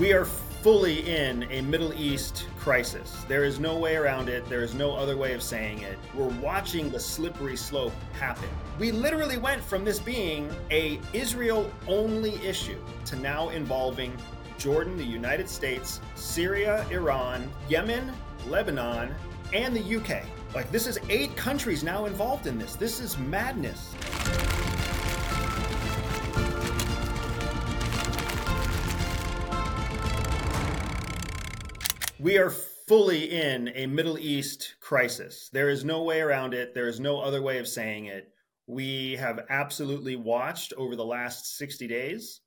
We are fully in a Middle East crisis. There is no way around it. There is no other way of saying it. We're watching the slippery slope happen. We literally went from this being a Israel only issue to now involving Jordan, the United States, Syria, Iran, Yemen, Lebanon, and the UK. Like this is 8 countries now involved in this. This is madness. We are fully in a Middle East crisis. There is no way around it. There is no other way of saying it. We have absolutely watched over the last 60 days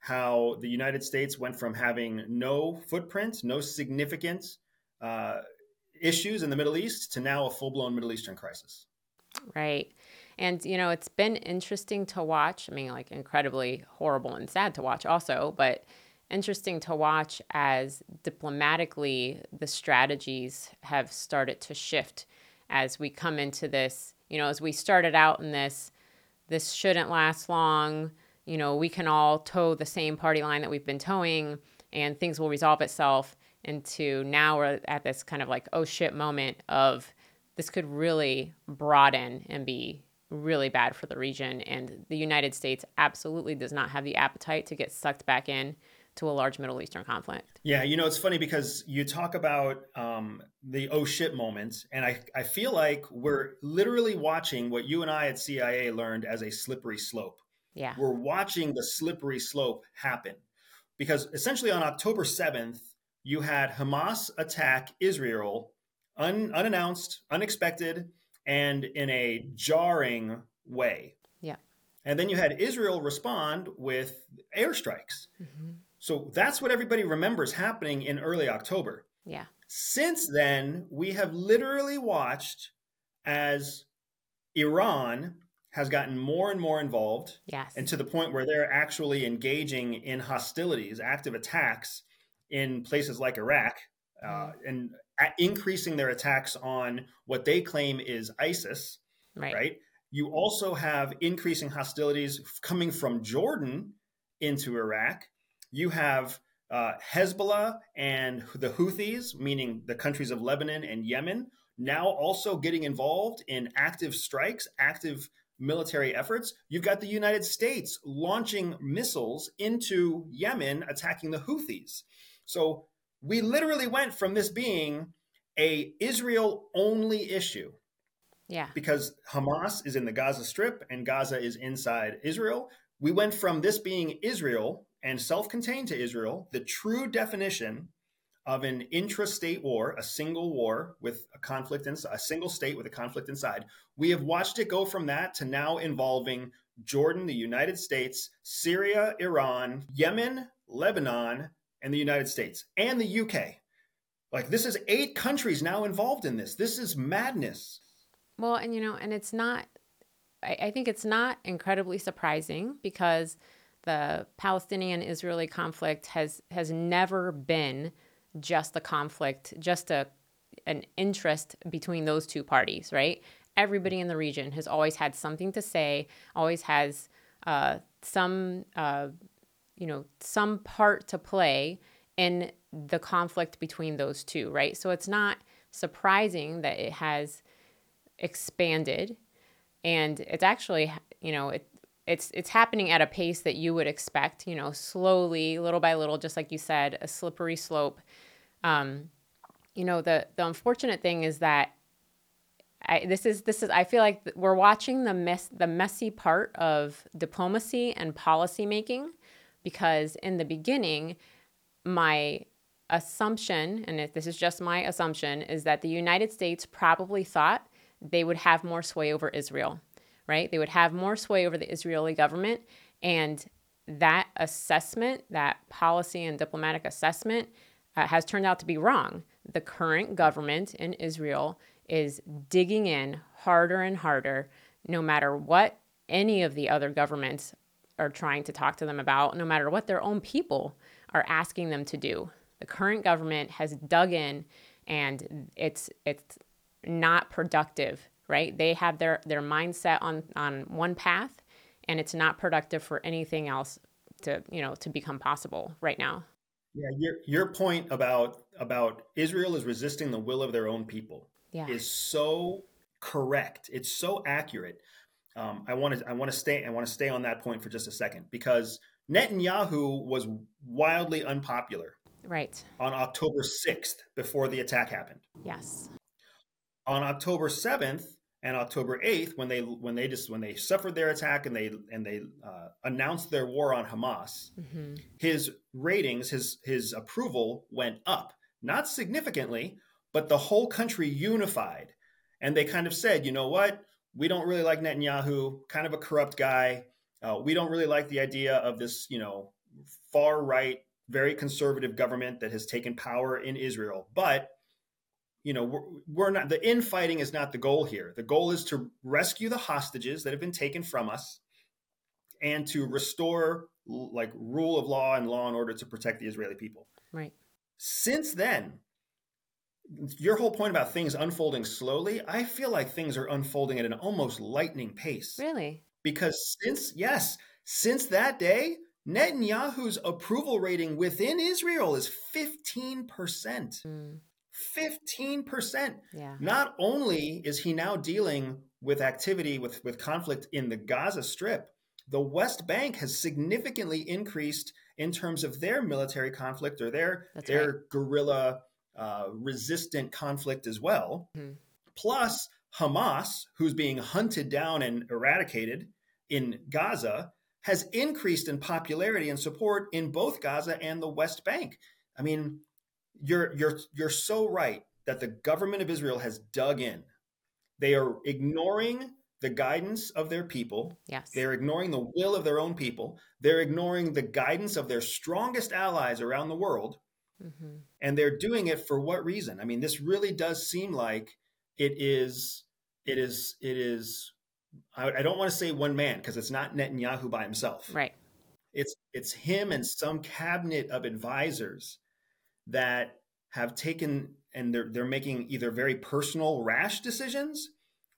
how the United States went from having no footprint, no significant uh, issues in the Middle East to now a full blown Middle Eastern crisis. Right. And, you know, it's been interesting to watch. I mean, like incredibly horrible and sad to watch also, but interesting to watch as diplomatically the strategies have started to shift as we come into this. You know, as we started out in this, this shouldn't last long. You know, we can all tow the same party line that we've been towing and things will resolve itself. Into now we're at this kind of like, oh shit moment of this could really broaden and be really bad for the region. And the United States absolutely does not have the appetite to get sucked back in to a large Middle Eastern conflict. Yeah, you know, it's funny because you talk about um, the oh shit moment, and I, I feel like we're literally watching what you and I at CIA learned as a slippery slope. Yeah. We're watching the slippery slope happen because essentially on October 7th, you had Hamas attack Israel un, unannounced, unexpected, and in a jarring way. Yeah. And then you had Israel respond with airstrikes. Mm-hmm. So that's what everybody remembers happening in early October. Yeah. Since then, we have literally watched as Iran has gotten more and more involved. Yes. And to the point where they're actually engaging in hostilities, active attacks in places like Iraq, uh, mm. and increasing their attacks on what they claim is ISIS. Right. Right. You also have increasing hostilities coming from Jordan into Iraq you have uh, Hezbollah and the Houthis, meaning the countries of Lebanon and Yemen, now also getting involved in active strikes, active military efforts. You've got the United States launching missiles into Yemen, attacking the Houthis. So we literally went from this being a Israel only issue. Yeah. Because Hamas is in the Gaza Strip and Gaza is inside Israel. We went from this being Israel and self contained to Israel, the true definition of an intrastate war, a single war with a conflict inside, a single state with a conflict inside. We have watched it go from that to now involving Jordan, the United States, Syria, Iran, Yemen, Lebanon, and the United States and the UK. Like this is eight countries now involved in this. This is madness. Well, and you know, and it's not I, I think it's not incredibly surprising because the Palestinian Israeli conflict has has never been just a conflict, just a an interest between those two parties, right? Everybody in the region has always had something to say, always has uh, some uh, you know some part to play in the conflict between those two, right? So it's not surprising that it has expanded and it's actually you know it it's it's happening at a pace that you would expect you know slowly little by little just like you said a slippery slope. Um, you know the the unfortunate thing is that I, this is this is I feel like we're watching the mess the messy part of diplomacy and policy making because in the beginning my assumption and this is just my assumption is that the United States probably thought they would have more sway over Israel right? They would have more sway over the Israeli government. And that assessment, that policy and diplomatic assessment, uh, has turned out to be wrong. The current government in Israel is digging in harder and harder, no matter what any of the other governments are trying to talk to them about, no matter what their own people are asking them to do. The current government has dug in and it's it's not productive right? They have their their mindset on on one path and it's not productive for anything else to, you know, to become possible right now. Yeah, your your point about about Israel is resisting the will of their own people yeah. is so correct. It's so accurate. Um, I want to I want to stay I want to stay on that point for just a second because Netanyahu was wildly unpopular. Right. On October 6th before the attack happened. Yes. On October 7th and October 8th when they when they just when they suffered their attack and they and they uh, announced their war on Hamas, mm-hmm. his ratings, his his approval went up. Not significantly, but the whole country unified. And they kind of said, you know what? We don't really like Netanyahu, kind of a corrupt guy. Uh, we don't really like the idea of this, you know, far right, very conservative government that has taken power in Israel. But, you know, we're, we're not, the infighting is not the goal here. The goal is to rescue the hostages that have been taken from us and to restore like rule of law and law and order to protect the Israeli people. Right. Since then, your whole point about things unfolding slowly, I feel like things are unfolding at an almost lightning pace. Really? Because since, yes, since that day, Netanyahu's approval rating within Israel is 15%. Mm. 15%. Yeah. Not only is he now dealing with activity with, with conflict in the Gaza Strip, the West Bank has significantly increased in terms of their military conflict or their, their right. guerrilla uh, resistant conflict as well. Mm-hmm. Plus, Hamas, who's being hunted down and eradicated in Gaza, has increased in popularity and support in both Gaza and the West Bank. I mean, you're you're you're so right that the government of Israel has dug in. They are ignoring the guidance of their people. Yes. They're ignoring the will of their own people. They're ignoring the guidance of their strongest allies around the world Mm-hmm. And they're doing it for what reason? I mean, this really does seem like it is, it is, it is, I, I don't want to say one man because it's not Netanyahu by himself. Right. It's, it's him and some cabinet of advisors that have taken and they're, they're making either very personal, rash decisions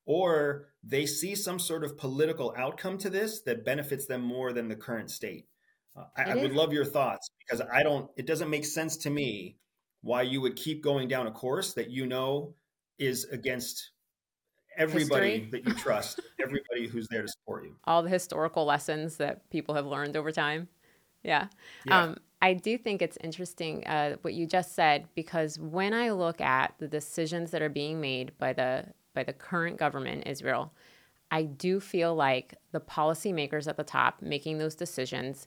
or they see some sort of political outcome to this that benefits them more than the current state. Uh, I, I would love your thoughts because I don't. It doesn't make sense to me why you would keep going down a course that you know is against everybody History. that you trust, everybody who's there to support you. All the historical lessons that people have learned over time. Yeah. yeah. Um, I do think it's interesting uh, what you just said because when I look at the decisions that are being made by the by the current government Israel, I do feel like the policymakers at the top making those decisions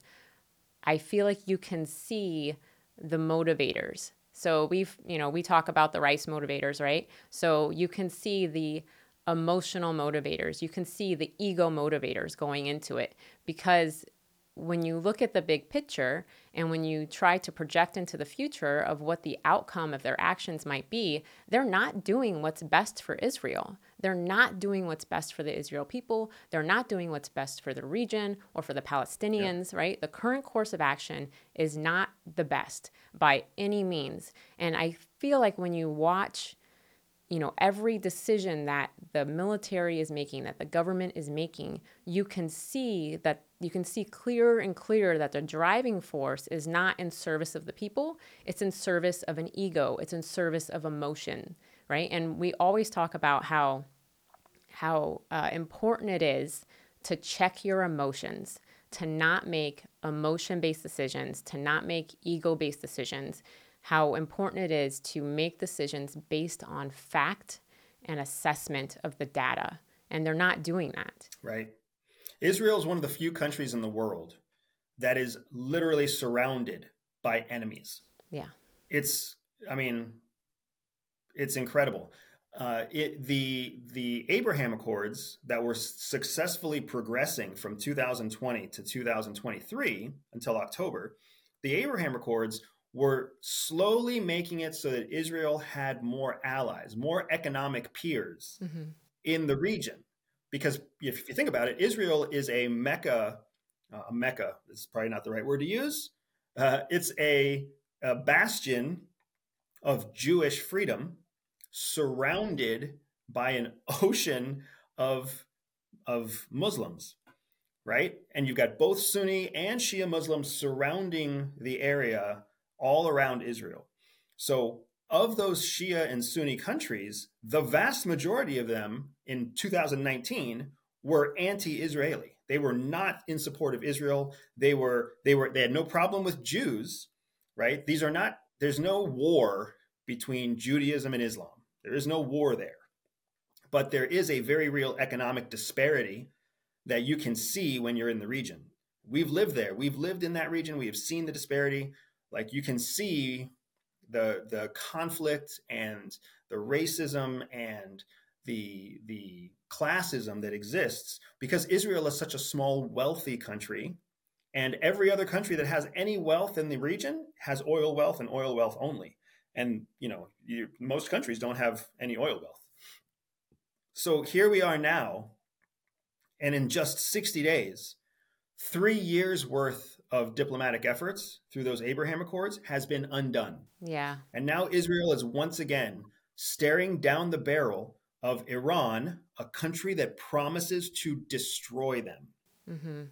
I feel like you can see the motivators. So we've, you know, we talk about the rice motivators, right? So you can see the emotional motivators. You can see the ego motivators going into it because when you look at the big picture and when you try to project into the future of what the outcome of their actions might be, they're not doing what's best for Israel. They're not doing what's best for the Israel people. They're not doing what's best for the region or for the Palestinians, yeah. right? The current course of action is not the best by any means. And I feel like when you watch you know, every decision that the military is making, that the government is making, you can see that you can see clearer and clearer that the driving force is not in service of the people, it's in service of an ego, it's in service of emotion, right? And we always talk about how how uh, important it is to check your emotions, to not make emotion-based decisions, to not make ego-based decisions how important it is to make decisions based on fact and assessment of the data. And they're not doing that. Right. Israel is one of the few countries in the world that is literally surrounded by enemies. Yeah. It's, I mean, it's incredible. Uh, it, the the Abraham Accords that were successfully progressing from 2020 to 2023 until October, the Abraham Accords were slowly making it so that Israel had more allies, more economic peers mm-hmm. in the region. Because if you think about it, Israel is a mecca. Uh, a mecca is probably not the right word to use. Uh, it's a, a bastion of Jewish freedom, surrounded by an ocean of of Muslims, right? And you've got both Sunni and Shia Muslims surrounding the area all around Israel. So, of those Shia and Sunni countries, the vast majority of them in 2019 were anti-Israeli. They were not in support of Israel. They were they were they had no problem with Jews, right? These are not there's no war between Judaism and Islam. There is no war there. But there is a very real economic disparity that you can see when you're in the region. We've lived there. We've lived in that region. We have seen the disparity. Like you can see the the conflict and the racism and the the classism that exists because Israel is such a small wealthy country and every other country that has any wealth in the region has oil wealth and oil wealth only. And you know you, most countries don't have any oil wealth. So here we are now and in just 60 days 3 years worth of diplomatic efforts through those Abraham Accords has been undone. Yeah. And now Israel is once again staring down the barrel of Iran, a country that promises to destroy them. Mm-hmm.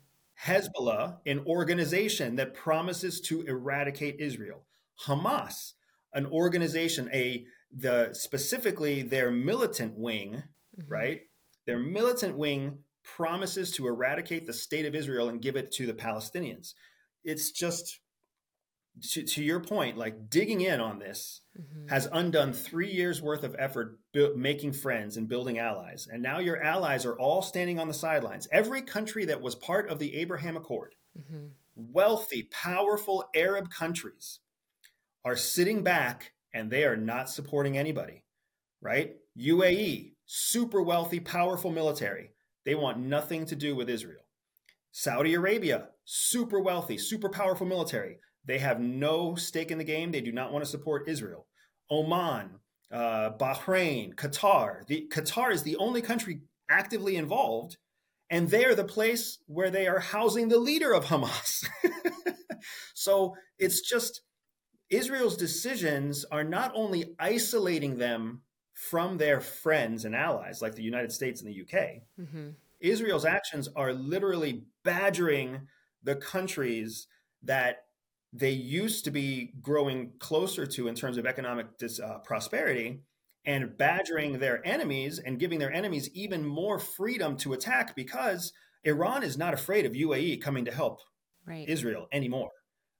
Hezbollah, an organization that promises to eradicate Israel. Hamas, an organization, a the specifically their militant wing, mm-hmm. right? Their militant wing promises to eradicate the state of Israel and give it to the Palestinians. It's just to, to your point, like digging in on this mm-hmm. has undone three years worth of effort bu- making friends and building allies. And now your allies are all standing on the sidelines. Every country that was part of the Abraham Accord, mm-hmm. wealthy, powerful Arab countries, are sitting back and they are not supporting anybody, right? UAE, super wealthy, powerful military. They want nothing to do with Israel. Saudi Arabia, super wealthy, super powerful military. They have no stake in the game. They do not want to support Israel. Oman, uh, Bahrain, Qatar. The, Qatar is the only country actively involved, and they are the place where they are housing the leader of Hamas. so it's just Israel's decisions are not only isolating them from their friends and allies like the United States and the UK. Mm-hmm. Israel's actions are literally badgering the countries that they used to be growing closer to in terms of economic dis, uh, prosperity and badgering their enemies and giving their enemies even more freedom to attack because Iran is not afraid of UAE coming to help right. Israel anymore.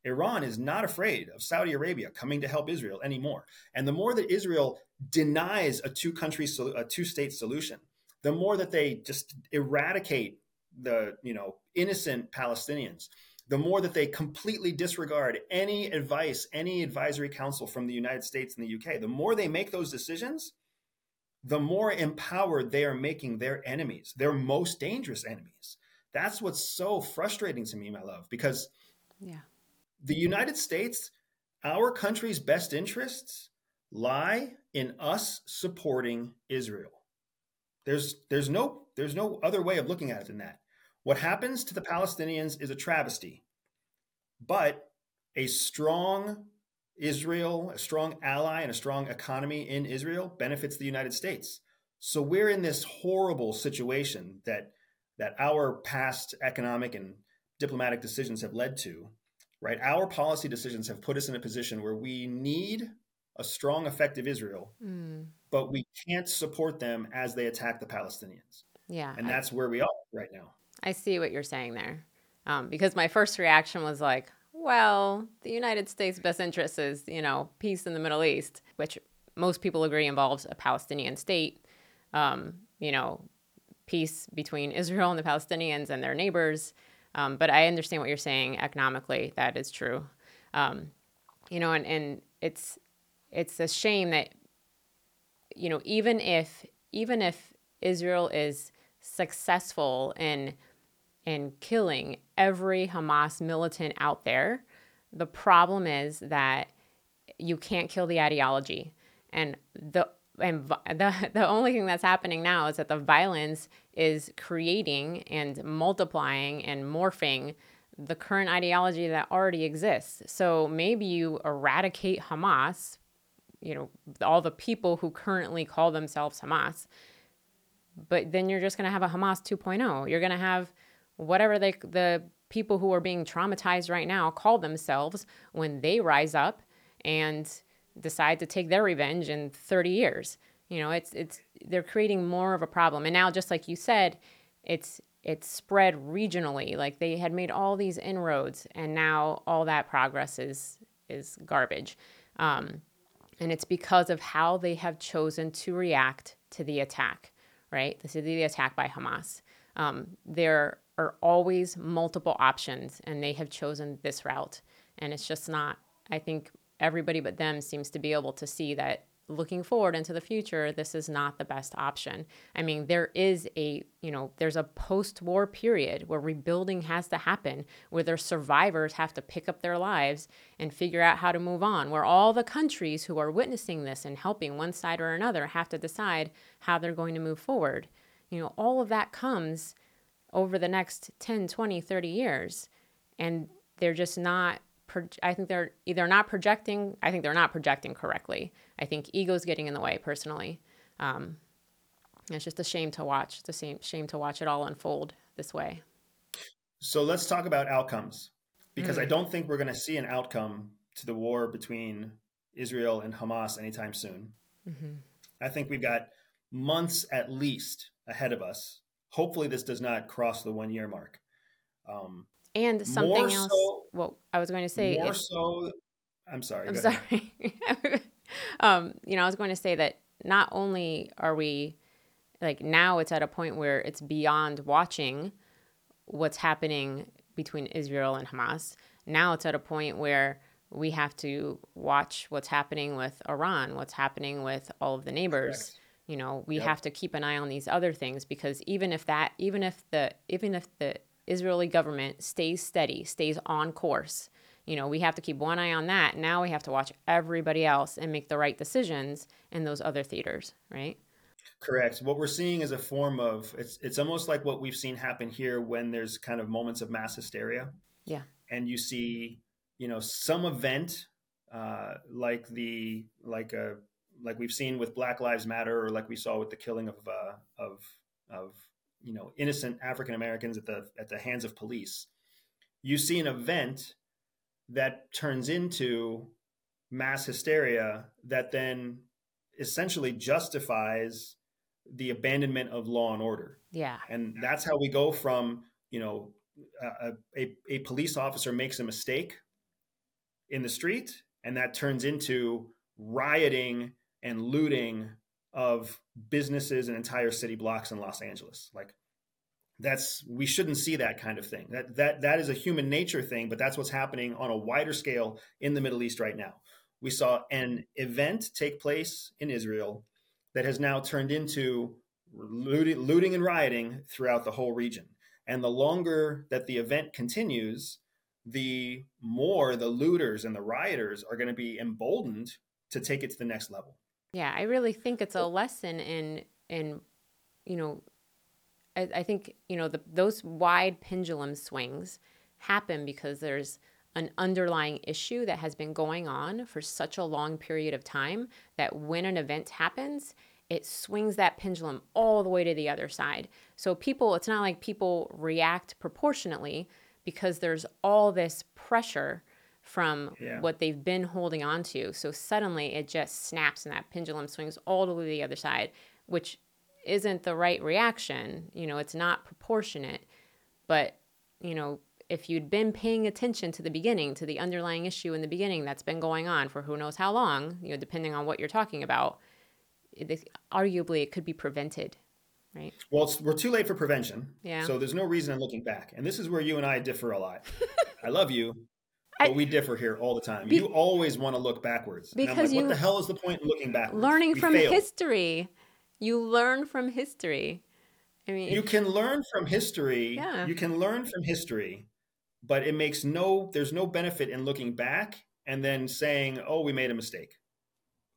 Iran is not afraid of Saudi Arabia coming to help Israel anymore. And the more that Israel denies a two country, a two state solution, the more that they just eradicate the you know innocent Palestinians, the more that they completely disregard any advice, any advisory council from the United States and the UK, the more they make those decisions, the more empowered they are making their enemies, their most dangerous enemies. That's what's so frustrating to me, my love, because yeah the United States, our country's best interests lie in us supporting Israel. There's there's no there's no other way of looking at it than that. What happens to the Palestinians is a travesty. But a strong Israel, a strong ally and a strong economy in Israel benefits the United States. So we're in this horrible situation that that our past economic and diplomatic decisions have led to right? Our policy decisions have put us in a position where we need a strong, effective Israel, mm. but we can't support them as they attack the Palestinians. Yeah. And that's where we are right now. I see what you're saying there. Um, because my first reaction was like, well, the United States' best interest is, you know, peace in the Middle East, which most people agree involves a Palestinian state. Um, you know, peace between Israel and the Palestinians and their neighbors. Um, but I understand what you're saying economically. That is true. Um, you know, and, and it's it's a shame that you know even if even if Israel is successful in in killing every Hamas militant out there, the problem is that you can't kill the ideology. And the and the, the only thing that's happening now is that the violence is creating and multiplying and morphing the current ideology that already exists. So maybe you eradicate Hamas, you know, all the people who currently call themselves Hamas, but then you're just going to have a Hamas 2.0. You're going to have whatever they the people who are being traumatized right now call themselves when they rise up and decide to take their revenge in 30 years. You know, it's it's they're creating more of a problem. And now just like you said, it's it's spread regionally. Like they had made all these inroads and now all that progress is is garbage. Um, and it's because of how they have chosen to react to the attack, right? This is the attack by Hamas. Um, there are always multiple options, and they have chosen this route. And it's just not, I think everybody but them seems to be able to see that looking forward into the future, this is not the best option. I mean, there is a, you know, there's a post war period where rebuilding has to happen, where their survivors have to pick up their lives and figure out how to move on, where all the countries who are witnessing this and helping one side or another have to decide how they're going to move forward. You know, all of that comes over the next 10, 20, 30 years. And they're just not I think they're either not projecting. I think they're not projecting correctly. I think ego's getting in the way. Personally, um, it's just a shame to watch. It's a shame, shame to watch it all unfold this way. So let's talk about outcomes, because mm. I don't think we're going to see an outcome to the war between Israel and Hamas anytime soon. Mm-hmm. I think we've got months at least ahead of us. Hopefully, this does not cross the one year mark. Um, and something else. So, well, I was going to say more so. I'm sorry. I'm sorry. um, you know, I was going to say that not only are we like now it's at a point where it's beyond watching what's happening between Israel and Hamas. Now it's at a point where we have to watch what's happening with Iran, what's happening with all of the neighbors. Correct. You know, we yep. have to keep an eye on these other things because even if that, even if the, even if the Israeli government stays steady, stays on course. You know, we have to keep one eye on that. Now we have to watch everybody else and make the right decisions in those other theaters, right? Correct. What we're seeing is a form of it's it's almost like what we've seen happen here when there's kind of moments of mass hysteria. Yeah. And you see, you know, some event uh, like the like a uh, like we've seen with Black Lives Matter or like we saw with the killing of uh, of of you know innocent African Americans at the at the hands of police. You see an event that turns into mass hysteria that then essentially justifies the abandonment of law and order. Yeah. And that's how we go from, you know, a, a, a, police officer makes a mistake in the street and that turns into rioting and looting of businesses and entire city blocks in Los Angeles. Like that's we shouldn't see that kind of thing. That that that is a human nature thing, but that's what's happening on a wider scale in the Middle East right now. We saw an event take place in Israel that has now turned into looting, looting and rioting throughout the whole region. And the longer that the event continues, the more the looters and the rioters are going to be emboldened to take it to the next level. Yeah, I really think it's a lesson in in you know, I, I think you know the, those wide pendulum swings happen because there's an underlying issue that has been going on for such a long period of time that when an event happens, it swings that pendulum all the way to the other side. So people, it's not like people react proportionately because there's all this pressure from yeah. what they've been holding on to. So suddenly it just snaps and that pendulum swings all the way to the other side, which isn't the right reaction. You know, it's not proportionate. But, you know, if you'd been paying attention to the beginning, to the underlying issue in the beginning that's been going on for who knows how long, you know, depending on what you're talking about, it, arguably it could be prevented right? Well, we're too late for prevention. Yeah. So there's no reason in looking back. And this is where you and I differ a lot. I love you, but I, we differ here all the time. Be, you always want to look backwards. Because like, you, what the hell is the point in looking backwards? Learning we from failed. history. You learn from history. I mean, you can learn from history. Yeah. You can learn from history, but it makes no. There's no benefit in looking back and then saying, "Oh, we made a mistake."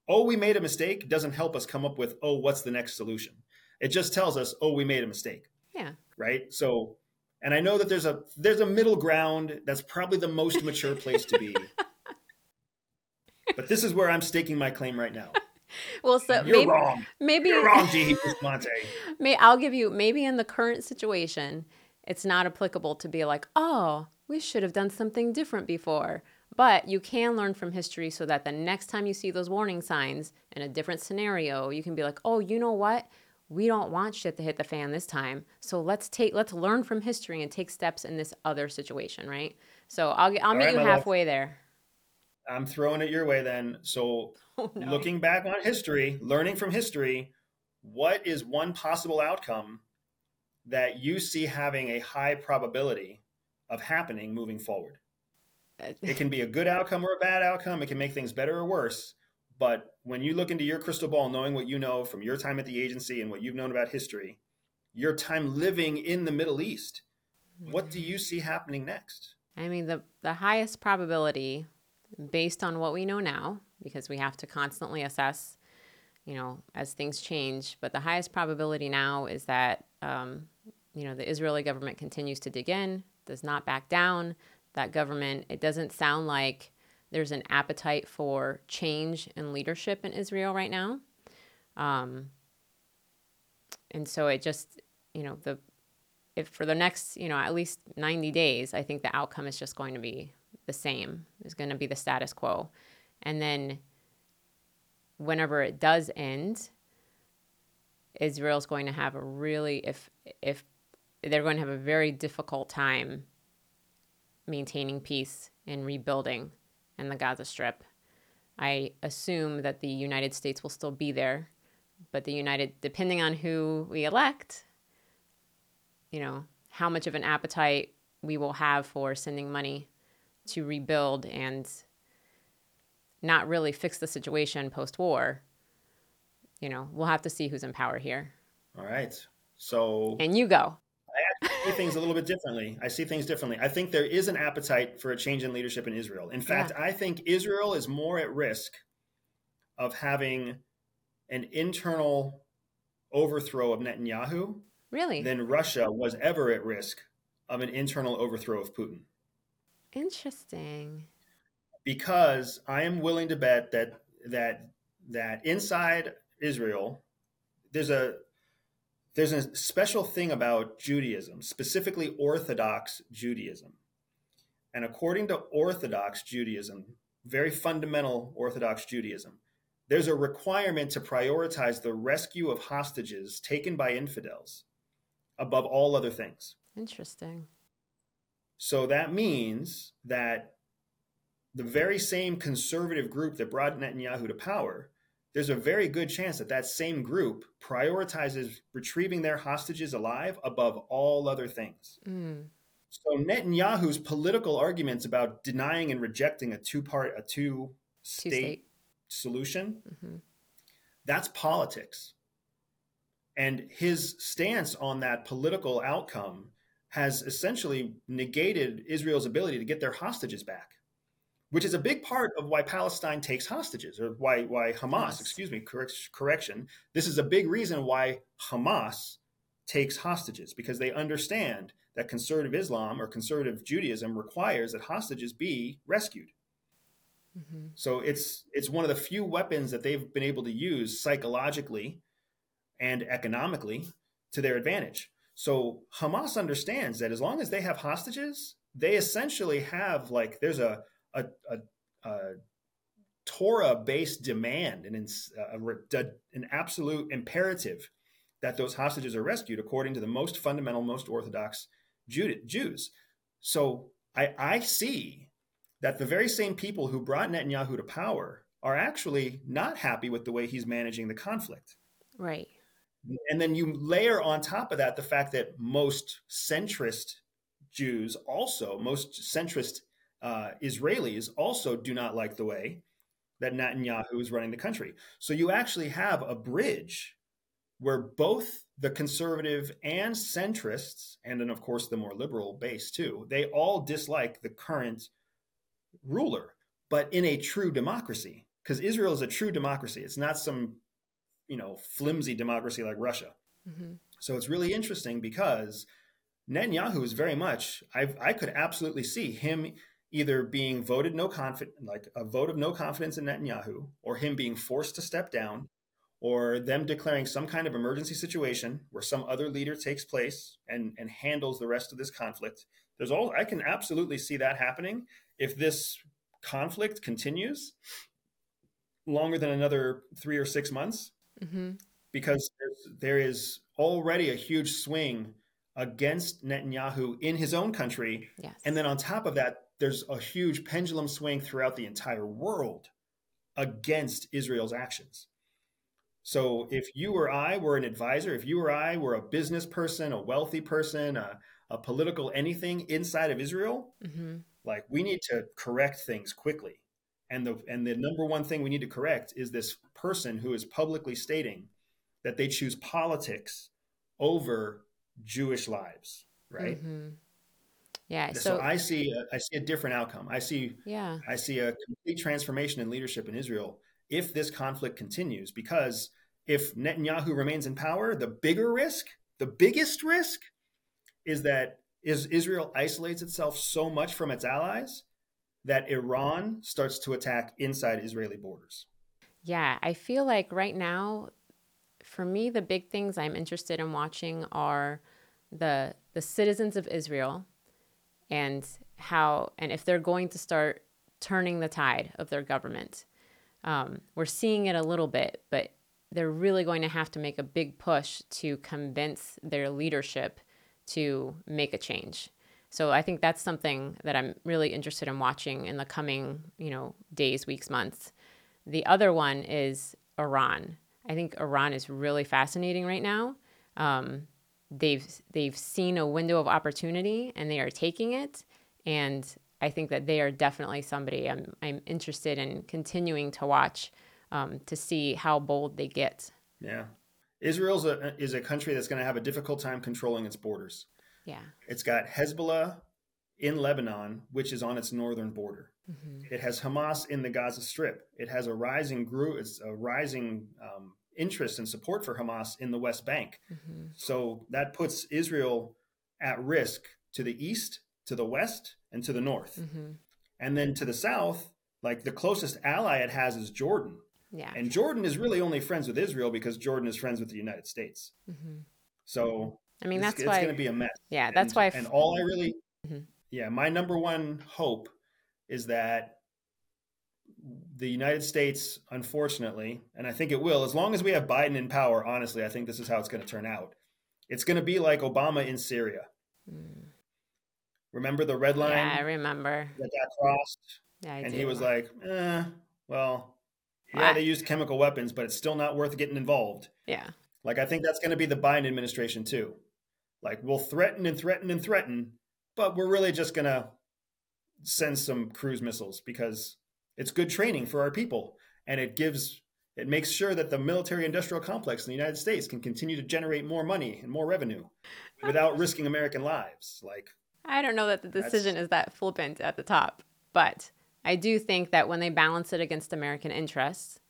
Oh, we made a mistake doesn't help us come up with, "Oh, what's the next solution?" It just tells us, "Oh, we made a mistake." Yeah. Right. So and I know that there's a there's a middle ground that's probably the most mature place to be. but this is where I'm staking my claim right now. Well, so you're maybe, wrong. Maybe you're wrong, G. Bustamante. May I'll give you maybe in the current situation, it's not applicable to be like, oh, we should have done something different before. But you can learn from history so that the next time you see those warning signs in a different scenario, you can be like, oh, you know what? We don't want shit to hit the fan this time. So let's take let's learn from history and take steps in this other situation, right? So I'll I'll meet right, you halfway love. there. I'm throwing it your way then. So oh, no. looking back on history, learning from history, what is one possible outcome that you see having a high probability of happening moving forward? Uh, it can be a good outcome or a bad outcome. It can make things better or worse. But when you look into your crystal ball, knowing what you know from your time at the agency and what you've known about history, your time living in the Middle East, what do you see happening next? I mean, the, the highest probability, based on what we know now, because we have to constantly assess, you know, as things change, but the highest probability now is that, um, you know, the Israeli government continues to dig in, does not back down, that government. It doesn't sound like there's an appetite for change and leadership in Israel right now. Um, and so it just, you know, the if for the next, you know, at least 90 days, I think the outcome is just going to be the same. It's going to be the status quo. And then whenever it does end, Israel's going to have a really if if they're going to have a very difficult time maintaining peace and rebuilding in the Gaza Strip. I assume that the United States will still be there, but the United, depending on who we elect, you know, how much of an appetite we will have for sending money to rebuild and not really fix the situation post war, you know, we'll have to see who's in power here. All right. So, and you go see things a little bit differently. I see things differently. I think there is an appetite for a change in leadership in Israel. In fact, yeah. I think Israel is more at risk of having an internal overthrow of Netanyahu really than Russia was ever at risk of an internal overthrow of Putin. Interesting. Because I am willing to bet that that that inside Israel there's a there's a special thing about Judaism, specifically Orthodox Judaism. And according to Orthodox Judaism, very fundamental Orthodox Judaism, there's a requirement to prioritize the rescue of hostages taken by infidels above all other things. Interesting. So that means that the very same conservative group that brought Netanyahu to power there's a very good chance that that same group prioritizes retrieving their hostages alive above all other things. Mm. So Netanyahu's political arguments about denying and rejecting a two-part, a two-state, solution, mm-hmm. that's politics. And his stance on that political outcome has essentially negated Israel's ability to get their hostages back which is a big part of why Palestine takes hostages, or why why Hamas, yes. excuse me, correct, correction. This is a big reason why Hamas takes hostages because they understand that conservative Islam or conservative Judaism requires that hostages be rescued. Mm-hmm. So it's it's one of the few weapons that they've been able to use psychologically and economically to their advantage. So Hamas understands that as long as they have hostages, they essentially have like there's a a, a, a Torah based demand and an absolute imperative that those hostages are rescued according to the most fundamental, most orthodox Jews. So I, I see that the very same people who brought Netanyahu to power are actually not happy with the way he's managing the conflict. Right. And then you layer on top of that the fact that most centrist Jews also, most centrist uh, Israelis also do not like the way that Netanyahu is running the country. So you actually have a bridge where both the conservative and centrists, and then of course the more liberal base too, they all dislike the current ruler, but in a true democracy, because Israel is a true democracy. It's not some, you know, flimsy democracy like Russia. Mm-hmm. So it's really interesting because Netanyahu is very much, i I could absolutely see him either being voted no confidence, like a vote of no confidence in Netanyahu, or him being forced to step down, or them declaring some kind of emergency situation where some other leader takes place and, and handles the rest of this conflict. There's all I can absolutely see that happening if this conflict continues longer than another three or six months, mm-hmm. because there is already a huge swing against Netanyahu in his own country. Yes. And then on top of that, there's a huge pendulum swing throughout the entire world against Israel's actions. So if you or I were an advisor, if you or I were a business person, a wealthy person, a, a political anything inside of Israel, mm-hmm. like we need to correct things quickly. And the and the number one thing we need to correct is this person who is publicly stating that they choose politics over Jewish lives, right? Mm-hmm. Yeah. So, so, I see a, I see a different outcome. I see yeah. I see a complete transformation in leadership in Israel if this conflict continues because if Netanyahu remains in power, the bigger risk, the biggest risk is that is Israel isolates itself so much from its allies that Iran starts to attack inside Israeli borders. Yeah, I feel like right now for me the big things I'm interested in watching are the the citizens of Israel and how and if they're going to start turning the tide of their government. Um, we're seeing it a little bit, but they're really going to have to make a big push to convince their leadership to make a change. So I think that's something that I'm really interested in watching in the coming, you know, days, weeks, months. The other one is Iran. I think Iran is really fascinating right now. Um, they've they've seen a window of opportunity and they are taking it and I think that they are definitely somebody I'm I'm interested in continuing to watch um, to see how bold they get. Yeah, Israel's a, is a country that's going to have a difficult time controlling its borders. Yeah, it's got Hezbollah in Lebanon, which is on its northern border. Mm-hmm. It has Hamas in the Gaza Strip. It has a rising group, it's a rising um, interest and support for Hamas in the West Bank. Mm-hmm. So that puts Israel at risk to the east, to the west, and to the north. Mm-hmm. And then to the south, like the closest ally it has is Jordan. Yeah. And Jordan is really only friends with Israel because Jordan is friends with the United States. Mm-hmm. So I mean, that's it's, why it's going to be a mess. Yeah, that's and, why. and all I really, mm-hmm. yeah, my number one hope is that the United States, unfortunately, and I think it will, as long as we have Biden in power, honestly, I think this is how it's going to turn out. It's going to be like Obama in Syria. Mm. Remember the red line? Yeah, I remember. That got crossed. Yeah, I and do. he was like, eh, well, yeah, they used chemical weapons, but it's still not worth getting involved. Yeah. Like, I think that's going to be the Biden administration, too. Like, we'll threaten and threaten and threaten, but we're really just going to send some cruise missiles because it's good training for our people, and it gives it makes sure that the military industrial complex in the United States can continue to generate more money and more revenue without risking American lives. Like I don't know that the decision is that flippant at the top, but I do think that when they balance it against American interests,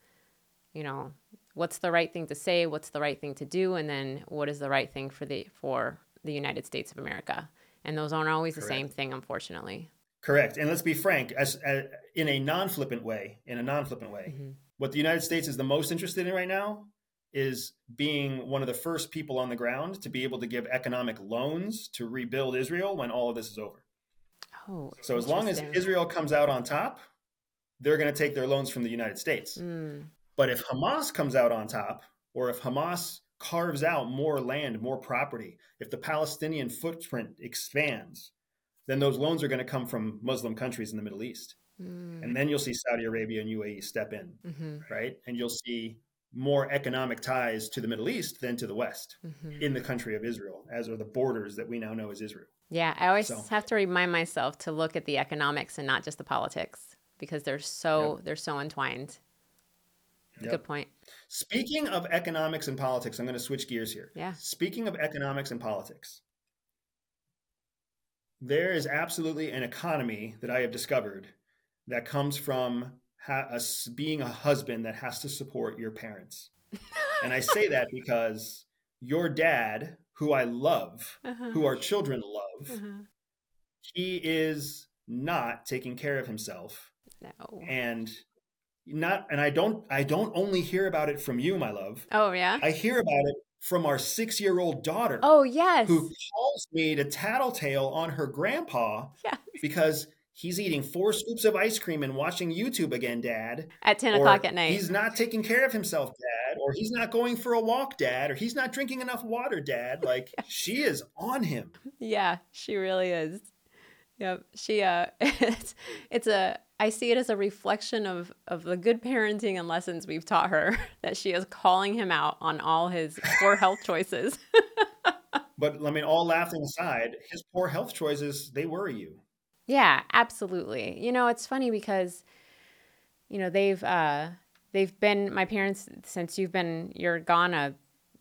you know, what's the right thing to say, what's the right thing to do, and then what is the right thing for the for the United States of America. And those aren't always Correct. the same thing, unfortunately. Correct. And let's be frank, as, as in a non-flippant way, in a non-flippant way, mm-hmm. what the United States is the most interested in right now is being one of the first people on the ground to be able to give economic loans to rebuild Israel when all of this is over. Oh, so as long as Israel comes out on top, they're going to take their loans from the United States. Mm. But if Hamas comes out on top, or if Hamas carves out more land, more property, if the Palestinian footprint expands, then those loans are going to come from Muslim countries in the Middle East. Mm. And then you'll see Saudi Arabia and UAE step in, mm-hmm. right? And you'll see more economic ties to the Middle East than to the West mm-hmm. in the country of Israel, as are the borders that we now know as Israel. Yeah, I always so. have to remind myself to look at the economics and not just the politics because they're so yep. they're so entwined. Yep. Good point. Speaking of economics and politics, I'm going to switch gears here. Yeah. Speaking of economics and politics, there is absolutely an economy that I have discovered that comes from ha- a, being a husband that has to support your parents. and I say that because your dad, who I love, uh-huh. who our children love, uh-huh. he is not taking care of himself. No. And not and I don't I don't only hear about it from you, my love. Oh yeah. I hear about it from our six year old daughter. Oh yes. Who calls me to tattletale on her grandpa yeah. because he's eating four scoops of ice cream and watching YouTube again, Dad. At ten o'clock at night. He's not taking care of himself, Dad, or he's not going for a walk, Dad, or he's not drinking enough water, Dad. Like yes. she is on him. Yeah, she really is. Yep. She uh it's it's a I see it as a reflection of of the good parenting and lessons we've taught her that she is calling him out on all his poor health choices. but I mean all laughing aside, his poor health choices, they worry you. Yeah, absolutely. You know, it's funny because you know, they've uh they've been my parents since you've been you're gone a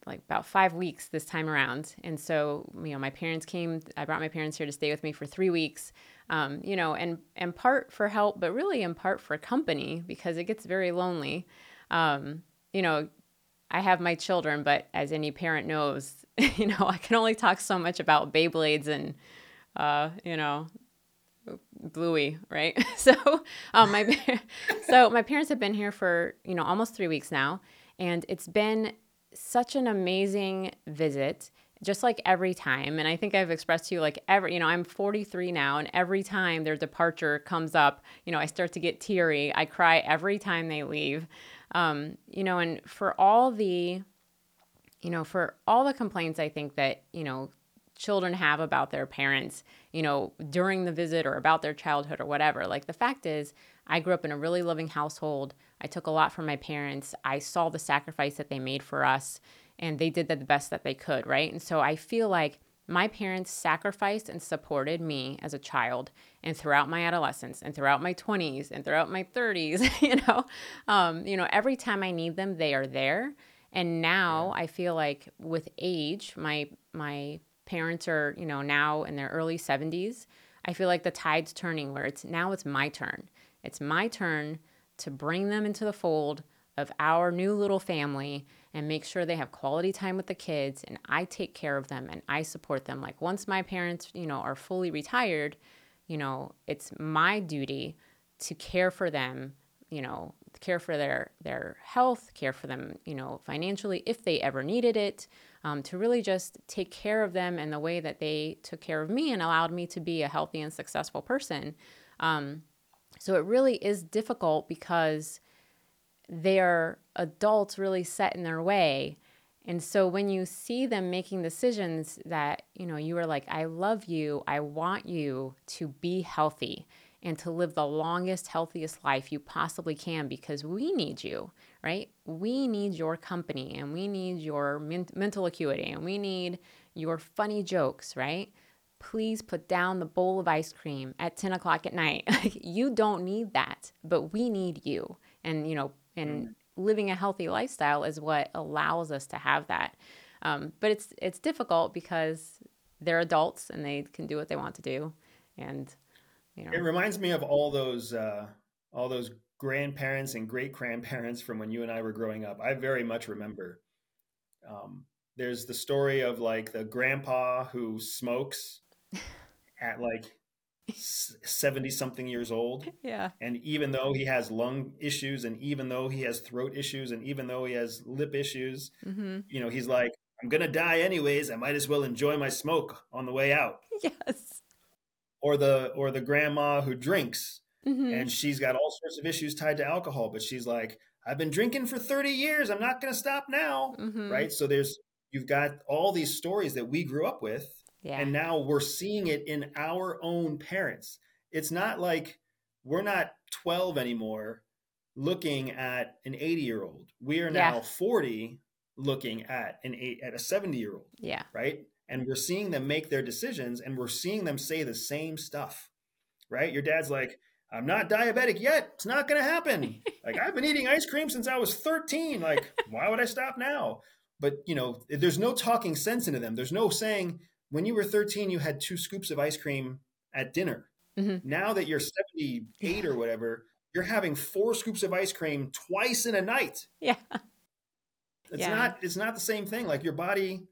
like about five weeks this time around. And so, you know, my parents came, I brought my parents here to stay with me for three weeks, um, you know, and, in part for help, but really in part for company because it gets very lonely. Um, you know, I have my children, but as any parent knows, you know, I can only talk so much about Beyblades and, uh, you know, Bluey, right? so, um, my so my parents have been here for you know almost three weeks now, and it's been such an amazing visit just like every time and i think i've expressed to you like every you know i'm 43 now and every time their departure comes up you know i start to get teary i cry every time they leave. Um, you know and for all the you know for all the complaints i think that you know children have about their parents you know during the visit or about their childhood or whatever like the fact is i grew up in a really loving household. I took a lot from my parents. I saw the sacrifice that they made for us, and they did the best that they could, right? And so I feel like my parents sacrificed and supported me as a child and throughout my adolescence and throughout my 20s and throughout my 30s you know? Um, you know every time i need them they are there. And now i feel like with age my my parents are you know now in their early 70s i feel like the tide's turning where it's now it's my turn. It's my turn to bring them into the fold of our new little family and make sure they have quality time with the kids and I take care of them and I support them. Like once my parents, you know, are fully retired, you know, it's my duty to care for them, you know, care for their their health, care for them, you know, financially if they ever needed it, um, to really just take care of them in the way that they took care of me and allowed me to be a healthy and successful person. Um, so it really is difficult because they're adults really set in their way. And so when you see them making decisions that, you know, you are like, I love you, I want you to be healthy and to live the longest, healthiest life you possibly can because we need you, right? We need your company and we need your men- mental acuity and we need your funny jokes, right? please put down the bowl of ice cream at 10 o'clock at night. you don't need that, but we need you. And, you know, and mm. living a healthy lifestyle is what allows us to have that. Um, but it's, it's difficult because they're adults and they can do what they want to do. And, you know, it reminds me of all those, uh, all those grandparents and great grandparents from when you and I were growing up. I very much remember, um, there's the story of like the grandpa who smokes at like 70 something years old. Yeah. And even though he has lung issues and even though he has throat issues and even though he has lip issues, mm-hmm. you know, he's like, I'm going to die anyways. I might as well enjoy my smoke on the way out. Yes. Or the or the grandma who drinks mm-hmm. and she's got all sorts of issues tied to alcohol, but she's like, I've been drinking for 30 years. I'm not going to stop now. Mm-hmm. Right? So there's you've got all these stories that we grew up with yeah. And now we're seeing it in our own parents. It's not like we're not 12 anymore looking at an 80 year old. We are now yeah. 40 looking at an eight at a 70 year old. Yeah. Right. And we're seeing them make their decisions and we're seeing them say the same stuff. Right. Your dad's like, I'm not diabetic yet. It's not going to happen. like I've been eating ice cream since I was 13. Like, why would I stop now? But you know, there's no talking sense into them. There's no saying, when you were 13, you had two scoops of ice cream at dinner. Mm-hmm. Now that you're 78 or whatever, you're having four scoops of ice cream twice in a night. Yeah. It's yeah. not it's not the same thing. Like your body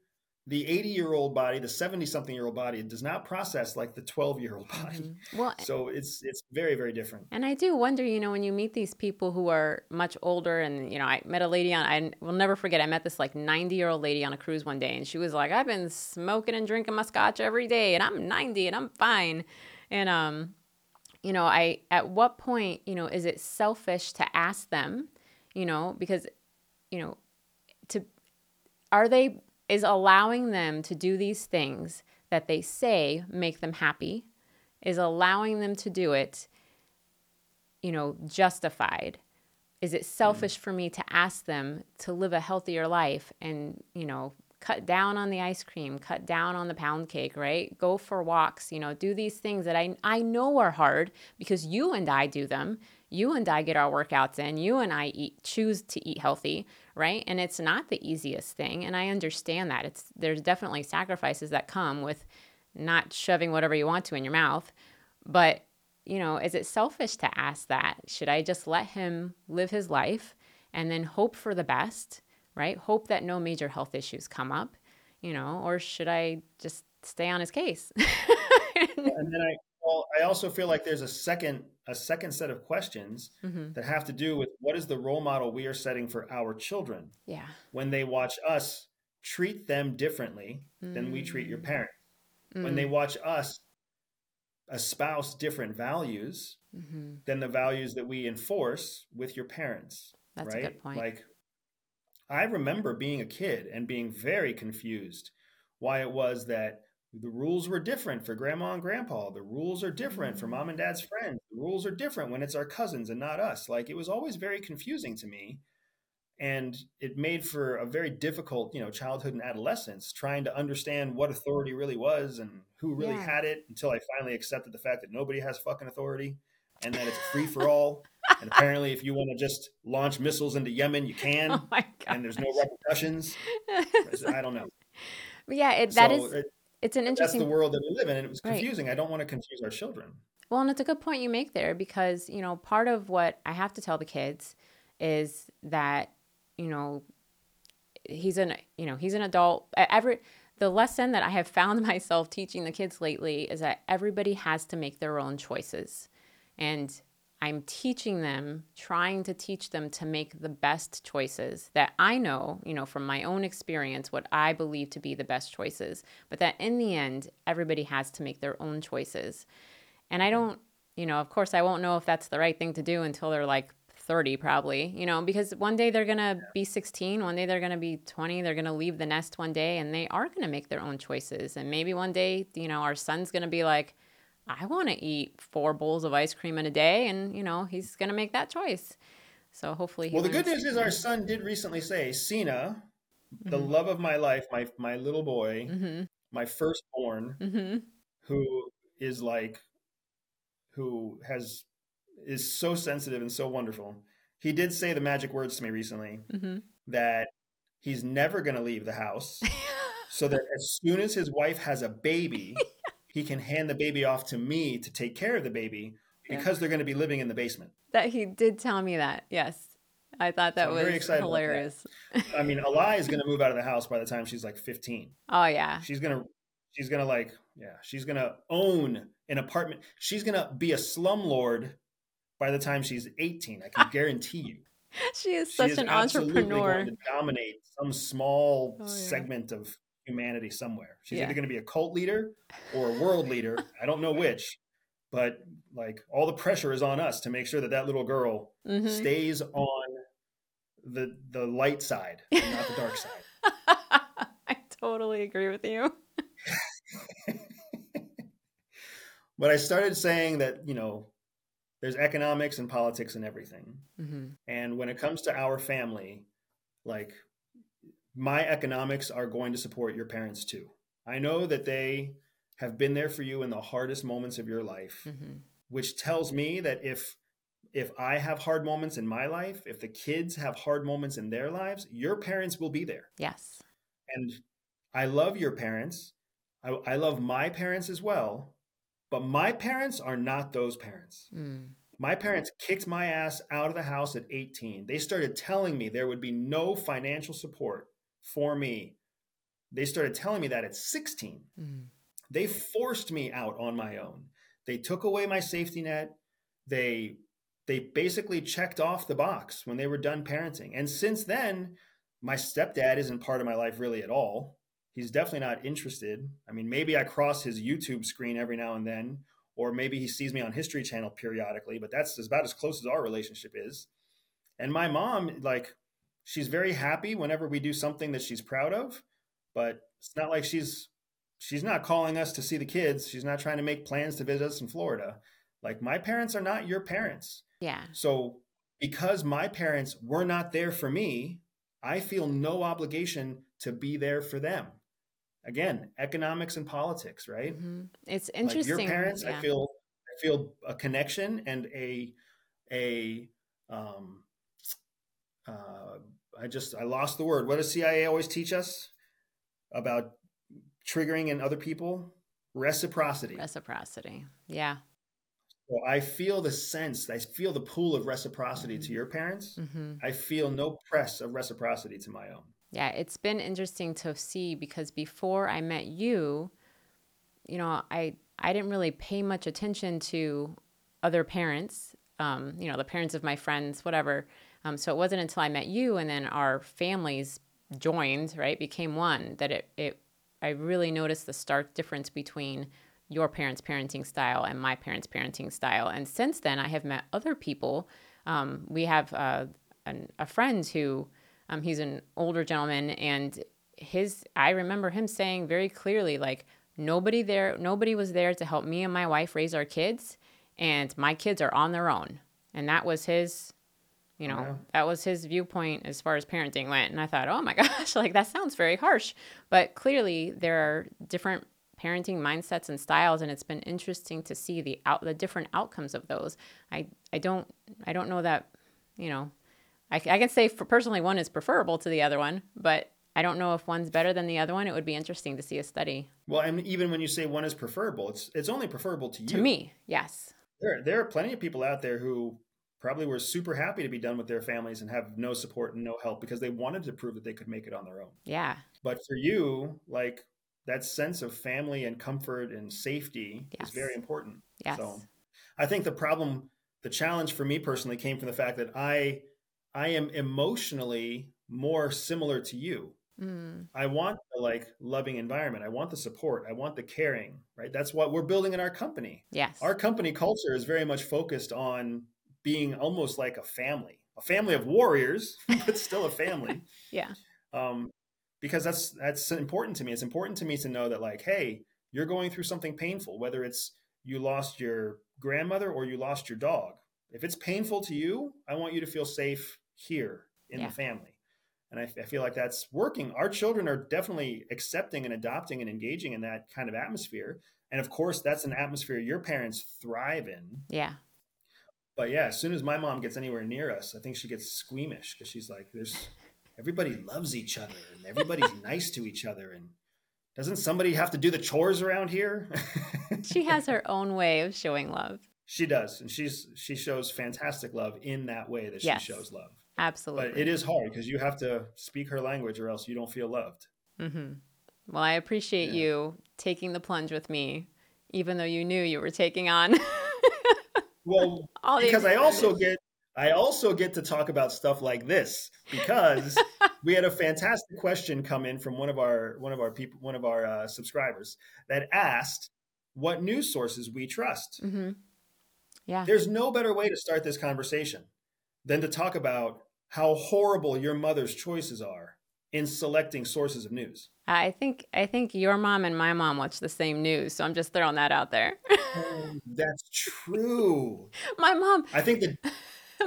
the 80 year old body, the 70 something year old body does not process like the 12 year old body. Mm-hmm. Well, so it's it's very very different. And I do wonder, you know, when you meet these people who are much older and you know, I met a lady on I will never forget I met this like 90 year old lady on a cruise one day and she was like, "I've been smoking and drinking my scotch every day and I'm 90 and I'm fine." And um you know, I at what point, you know, is it selfish to ask them, you know, because you know, to are they is allowing them to do these things that they say make them happy, is allowing them to do it, you know, justified. Is it selfish mm. for me to ask them to live a healthier life and, you know, cut down on the ice cream, cut down on the pound cake, right? Go for walks, you know, do these things that I I know are hard because you and I do them. You and I get our workouts in. You and I eat choose to eat healthy, right? And it's not the easiest thing, and I understand that. It's there's definitely sacrifices that come with not shoving whatever you want to in your mouth. But, you know, is it selfish to ask that? Should I just let him live his life and then hope for the best? right? Hope that no major health issues come up, you know, or should I just stay on his case? and then I, well, I also feel like there's a second a second set of questions mm-hmm. that have to do with what is the role model we are setting for our children. Yeah. When they watch us treat them differently mm. than we treat your mm. parent. Mm. When they mm. watch us espouse different values mm-hmm. than the values that we enforce with your parents. That's right? a good point. Like I remember being a kid and being very confused why it was that the rules were different for grandma and grandpa. The rules are different for mom and dad's friends. The rules are different when it's our cousins and not us. Like it was always very confusing to me. And it made for a very difficult, you know, childhood and adolescence trying to understand what authority really was and who really yeah. had it until I finally accepted the fact that nobody has fucking authority and that it's free for all. and apparently, if you want to just launch missiles into Yemen, you can. Oh and there's no repercussions. I don't know. But yeah, it, that so is. It, it's an interesting. That's the world that we live in, and it was confusing. Right. I don't want to confuse our children. Well, and it's a good point you make there because you know part of what I have to tell the kids is that you know he's an you know he's an adult. Every the lesson that I have found myself teaching the kids lately is that everybody has to make their own choices. And I'm teaching them, trying to teach them to make the best choices that I know, you know, from my own experience, what I believe to be the best choices, but that in the end, everybody has to make their own choices. And I don't, you know, of course, I won't know if that's the right thing to do until they're like 30, probably, you know, because one day they're going to be 16, one day they're going to be 20, they're going to leave the nest one day, and they are going to make their own choices. And maybe one day, you know, our son's going to be like, I want to eat four bowls of ice cream in a day, and you know he's going to make that choice. So hopefully, well, the good news is our son did recently say, "Sina, mm-hmm. the love of my life, my my little boy, mm-hmm. my firstborn, mm-hmm. who is like, who has is so sensitive and so wonderful." He did say the magic words to me recently mm-hmm. that he's never going to leave the house, so that as soon as his wife has a baby he can hand the baby off to me to take care of the baby because yeah. they're going to be living in the basement. That he did tell me that. Yes. I thought that so was very excited hilarious. I mean, Alai is going to move out of the house by the time she's like 15. Oh yeah. She's going to she's going to like yeah, she's going to own an apartment. She's going to be a slumlord by the time she's 18. I can guarantee you. she is such she is an entrepreneur. Going to dominate some small oh, yeah. segment of humanity somewhere. She's yeah. either going to be a cult leader or a world leader. I don't know which, but like all the pressure is on us to make sure that that little girl mm-hmm. stays on the the light side, and not the dark side. I totally agree with you. but I started saying that, you know, there's economics and politics and everything. Mm-hmm. And when it comes to our family, like my economics are going to support your parents too. I know that they have been there for you in the hardest moments of your life, mm-hmm. which tells me that if if I have hard moments in my life, if the kids have hard moments in their lives, your parents will be there. Yes. And I love your parents. I, I love my parents as well, but my parents are not those parents. Mm. My parents kicked my ass out of the house at 18. They started telling me there would be no financial support for me they started telling me that at 16. Mm. They forced me out on my own. They took away my safety net. They they basically checked off the box when they were done parenting. And since then, my stepdad isn't part of my life really at all. He's definitely not interested. I mean, maybe I cross his YouTube screen every now and then, or maybe he sees me on History Channel periodically, but that's about as close as our relationship is. And my mom, like, she's very happy whenever we do something that she's proud of, but it's not like she's she's not calling us to see the kids. She's not trying to make plans to visit us in Florida. Like my parents are not your parents. Yeah. So because my parents were not there for me, I feel no obligation to be there for them. Again, economics and politics, right? Mm-hmm. It's interesting. Like your parents, yeah. I feel I feel a connection and a a um uh I just I lost the word. What does CIA always teach us about triggering in other people? Reciprocity. Reciprocity. Yeah. So I feel the sense, I feel the pool of reciprocity to your parents. Mm-hmm. I feel no press of reciprocity to my own. Yeah, it's been interesting to see because before I met you, you know, I I didn't really pay much attention to other parents, um, you know, the parents of my friends, whatever. Um, so it wasn't until I met you and then our families joined, right, became one that it it I really noticed the stark difference between your parents' parenting style and my parents' parenting style. And since then, I have met other people. Um, we have uh, an, a friend who um, he's an older gentleman, and his I remember him saying very clearly, like nobody there, nobody was there to help me and my wife raise our kids, and my kids are on their own. And that was his you know, yeah. that was his viewpoint as far as parenting went. And I thought, oh my gosh, like that sounds very harsh. But clearly, there are different parenting mindsets and styles, and it's been interesting to see the out the different outcomes of those. I I don't I don't know that you know, I, I can say for personally one is preferable to the other one, but I don't know if one's better than the other one. It would be interesting to see a study. Well, and even when you say one is preferable, it's it's only preferable to you. To me, yes. There, there are plenty of people out there who probably were super happy to be done with their families and have no support and no help because they wanted to prove that they could make it on their own. Yeah. But for you, like that sense of family and comfort and safety yes. is very important. Yes. So I think the problem, the challenge for me personally came from the fact that I I am emotionally more similar to you. Mm. I want the like loving environment. I want the support. I want the caring, right? That's what we're building in our company. Yes. Our company culture is very much focused on being almost like a family, a family of warriors, but still a family. yeah. Um, because that's that's important to me. It's important to me to know that like, hey, you're going through something painful, whether it's you lost your grandmother or you lost your dog. If it's painful to you, I want you to feel safe here in yeah. the family. And I, I, feel like that's working. Our children are definitely accepting and adopting and engaging in that kind of atmosphere. And of course, that's an atmosphere your parents thrive in. Yeah but yeah, as soon as my mom gets anywhere near us, I think she gets squeamish because she's like, "There's everybody loves each other and everybody's nice to each other and doesn't somebody have to do the chores around here?" she has her own way of showing love. She does, and she's she shows fantastic love in that way that yes, she shows love. Absolutely, but it is hard because you have to speak her language, or else you don't feel loved. Mm-hmm. Well, I appreciate yeah. you taking the plunge with me, even though you knew you were taking on Well, because I also get I also get to talk about stuff like this because we had a fantastic question come in from one of our one of our people one of our uh, subscribers that asked what news sources we trust. Mm-hmm. Yeah, there's no better way to start this conversation than to talk about how horrible your mother's choices are in selecting sources of news. I think I think your mom and my mom watch the same news, so I'm just throwing that out there. that's true. My mom. I think that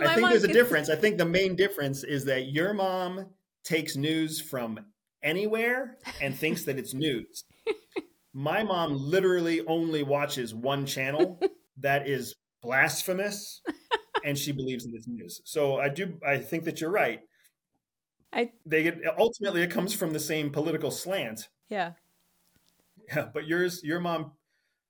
I think there's a difference. I think the main difference is that your mom takes news from anywhere and thinks that it's news. My mom literally only watches one channel that is blasphemous and she believes that it's news. So I do I think that you're right. I they get ultimately it comes from the same political slant. Yeah. Yeah, but yours, your mom,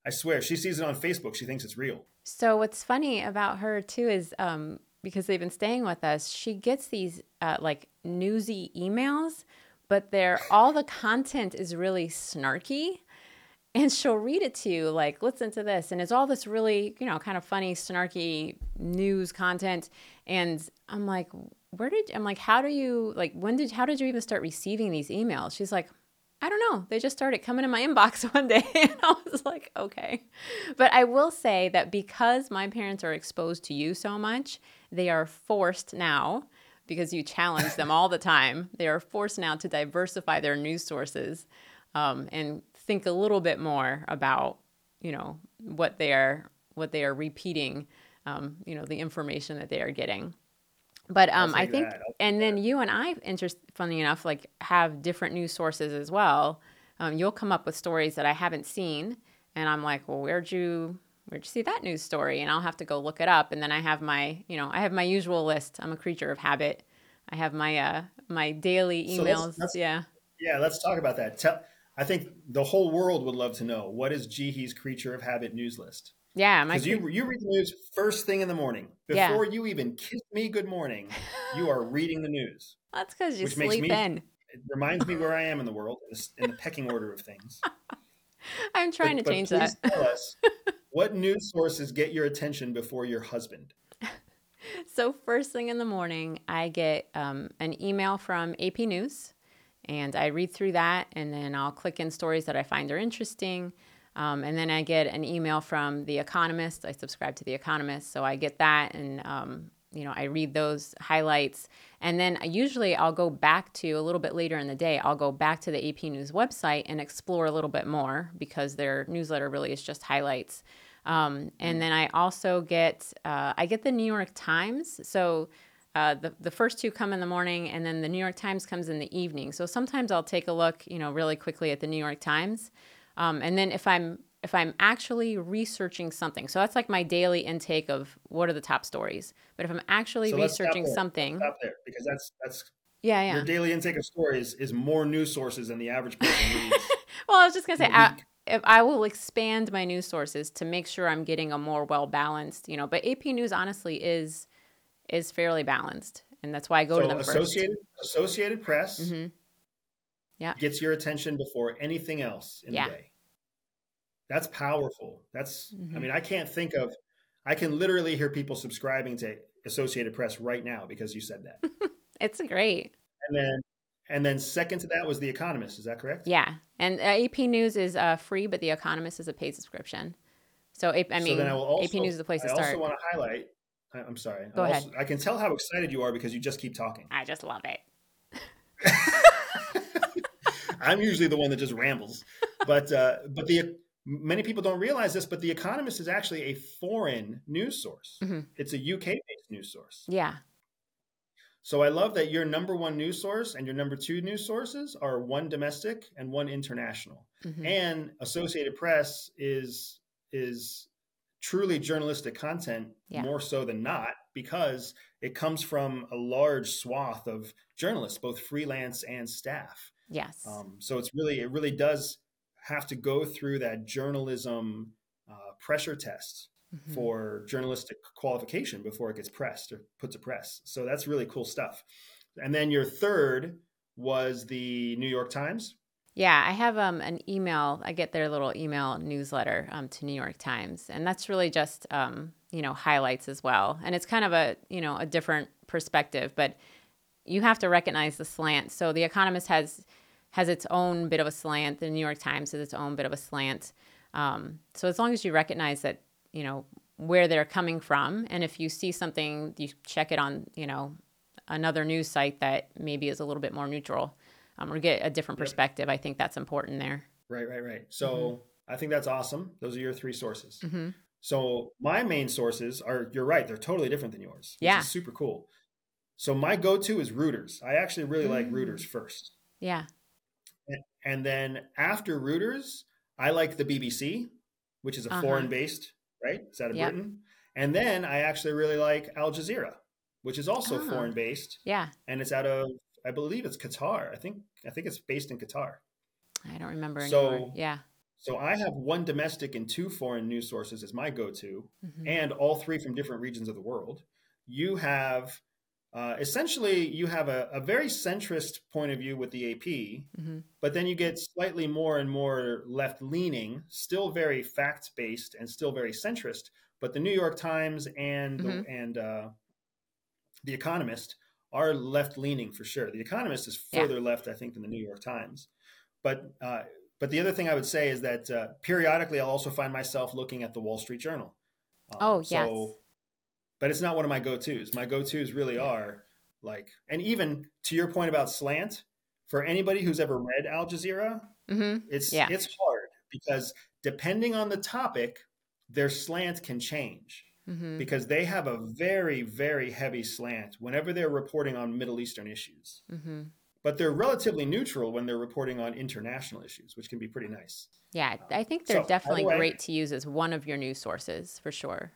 I swear, she sees it on Facebook. She thinks it's real. So what's funny about her too is um, because they've been staying with us, she gets these uh, like newsy emails, but they're all the content is really snarky and she'll read it to you like listen to this and it's all this really you know kind of funny snarky news content and i'm like where did i'm like how do you like when did how did you even start receiving these emails? She's like i don't know. They just started coming in my inbox one day. And i was like okay. But i will say that because my parents are exposed to you so much they are forced now because you challenge them all the time they are forced now to diversify their news sources um, and think a little bit more about you know what they are what they are repeating um, you know the information that they are getting but um, i think and then you and i interest funny enough like have different news sources as well. Um, you'll come up with stories that i haven't seen and i'm like well where'd you where'd you see that news story? And i'll have to go look it up and then i have my you know i have my usual list. I'm a creature of habit. I have my uh my daily emails so let's, let's, yeah. Yeah let's talk about that. Tell I think the whole world would love to know what is Jihi's Creature of Habit news list. Yeah, because you you read the news first thing in the morning before yeah. you even kiss me good morning. You are reading the news. That's because you sleep me, in. It reminds me where I am in the world in the pecking order of things. I'm trying but, to change that. tell us what news sources get your attention before your husband. So first thing in the morning, I get um, an email from AP News and I read through that and then I'll click in stories that I find are interesting. Um, and then I get an email from The Economist. I subscribe to The Economist, so I get that and um, you know I read those highlights. And then usually I'll go back to a little bit later in the day. I'll go back to the AP News website and explore a little bit more because their newsletter really is just highlights. Um, and then I also get uh, I get the New York Times. So uh, the, the first two come in the morning and then the New York Times comes in the evening. So sometimes I'll take a look, you know, really quickly at the New York Times. Um, and then if I'm if I'm actually researching something, so that's like my daily intake of what are the top stories. But if I'm actually so researching something, stop there because that's that's yeah yeah your daily intake of stories is more news sources than the average person reads. well, I was just gonna say. I, if I will expand my news sources to make sure I'm getting a more well balanced, you know. But AP News honestly is is fairly balanced, and that's why I go so to them Associated first. Associated Press, mm-hmm. yeah, gets your attention before anything else in yeah. the day. That's powerful. That's mm-hmm. I mean I can't think of I can literally hear people subscribing to Associated Press right now because you said that. it's great. And then and then second to that was The Economist. Is that correct? Yeah. And uh, AP News is uh, free, but The Economist is a paid subscription. So I mean, so also, AP News is the place to start. I also want to highlight I, am sorry. Go I ahead. I can tell how excited you are because you just keep talking. I just love it. I'm usually the one that just rambles, but uh, but the many people don't realize this, but the Economist is actually a foreign news source. Mm-hmm. It's a UK based news source. Yeah. So I love that your number one news source and your number two news sources are one domestic and one international. Mm-hmm. And Associated Press is is truly journalistic content yeah. more so than not because it comes from a large swath of journalists both freelance and staff yes um, so it's really it really does have to go through that journalism uh, pressure test mm-hmm. for journalistic qualification before it gets pressed or put to press so that's really cool stuff and then your third was the new york times yeah, I have um, an email. I get their little email newsletter um, to New York Times, and that's really just um, you know highlights as well. And it's kind of a you know a different perspective, but you have to recognize the slant. So the Economist has has its own bit of a slant. The New York Times has its own bit of a slant. Um, so as long as you recognize that you know where they're coming from, and if you see something, you check it on you know another news site that maybe is a little bit more neutral um, or get a different perspective. Yep. I think that's important there. Right, right, right. So mm-hmm. I think that's awesome. Those are your three sources. Mm-hmm. So my main sources are, you're right, they're totally different than yours. yeah. super cool. So my go to is Reuters. I actually really mm. like Reuters first. Yeah. And, then after Reuters, I like the BBC, which is a uh-huh. foreign based, right? It's out of yep. Britain. And then I actually really like Al Jazeera, which is also oh. foreign based. Yeah. And it's out of I believe it's Qatar. I think I think it's based in Qatar. I don't remember so, anymore. Yeah. So I have one domestic and two foreign news sources as my go-to, mm-hmm. and all three from different regions of the world. You have uh, essentially you have a, a, very centrist point of view with the AP, mm-hmm. but then you get slightly more and more left leaning, still very fact based and still very centrist. But the New York Times and mm-hmm. and uh, the Economist are left leaning for sure. The Economist is further yeah. left, I think, than the New York Times. But uh, but the other thing I would say is that uh, periodically I'll also find myself looking at the Wall Street Journal. Um, oh yes. But it's not one of my go-to's. My go-to's really are like, and even to your point about slant, for anybody who's ever read Al Jazeera, mm-hmm. it's yeah. it's hard because depending on the topic, their slant can change mm-hmm. because they have a very very heavy slant whenever they're reporting on Middle Eastern issues. Mm-hmm. But they're relatively neutral when they're reporting on international issues, which can be pretty nice. Yeah, I think they're so, definitely the way, great to use as one of your news sources for sure.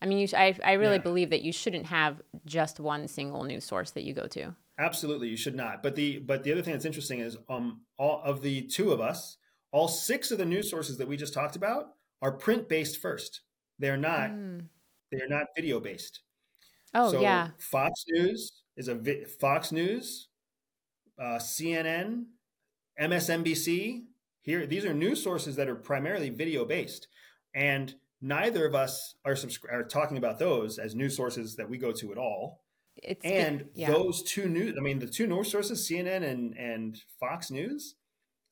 I mean, you, I, I really yeah. believe that you shouldn't have just one single news source that you go to. Absolutely, you should not. But the but the other thing that's interesting is um all of the two of us, all six of the news sources that we just talked about are print based first. They're not mm. they're not video based. Oh so yeah. Fox News is a vi- Fox News, uh, CNN, MSNBC. Here, these are news sources that are primarily video based, and neither of us are, subscri- are talking about those as news sources that we go to at all. It's and yeah. those two news, I mean, the two news sources, CNN and, and Fox News,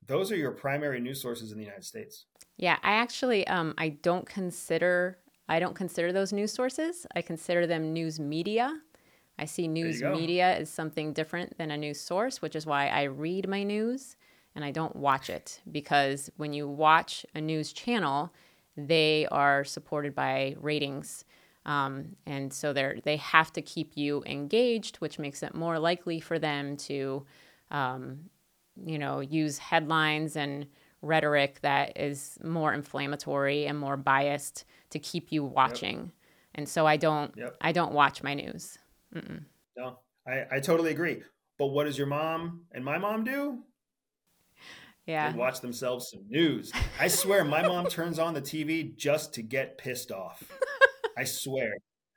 those are your primary news sources in the United States. Yeah, I actually, um, I don't consider, I don't consider those news sources. I consider them news media. I see news media as something different than a news source, which is why I read my news and I don't watch it because when you watch a news channel, they are supported by ratings. Um, and so they they have to keep you engaged, which makes it more likely for them to, um, you know, use headlines and rhetoric that is more inflammatory and more biased to keep you watching. Yep. And so I don't yep. I don't watch my news. Mm-mm. No, I, I totally agree. But what does your mom and my mom do? Yeah. They watch themselves some news. I swear my mom turns on the TV just to get pissed off. I swear.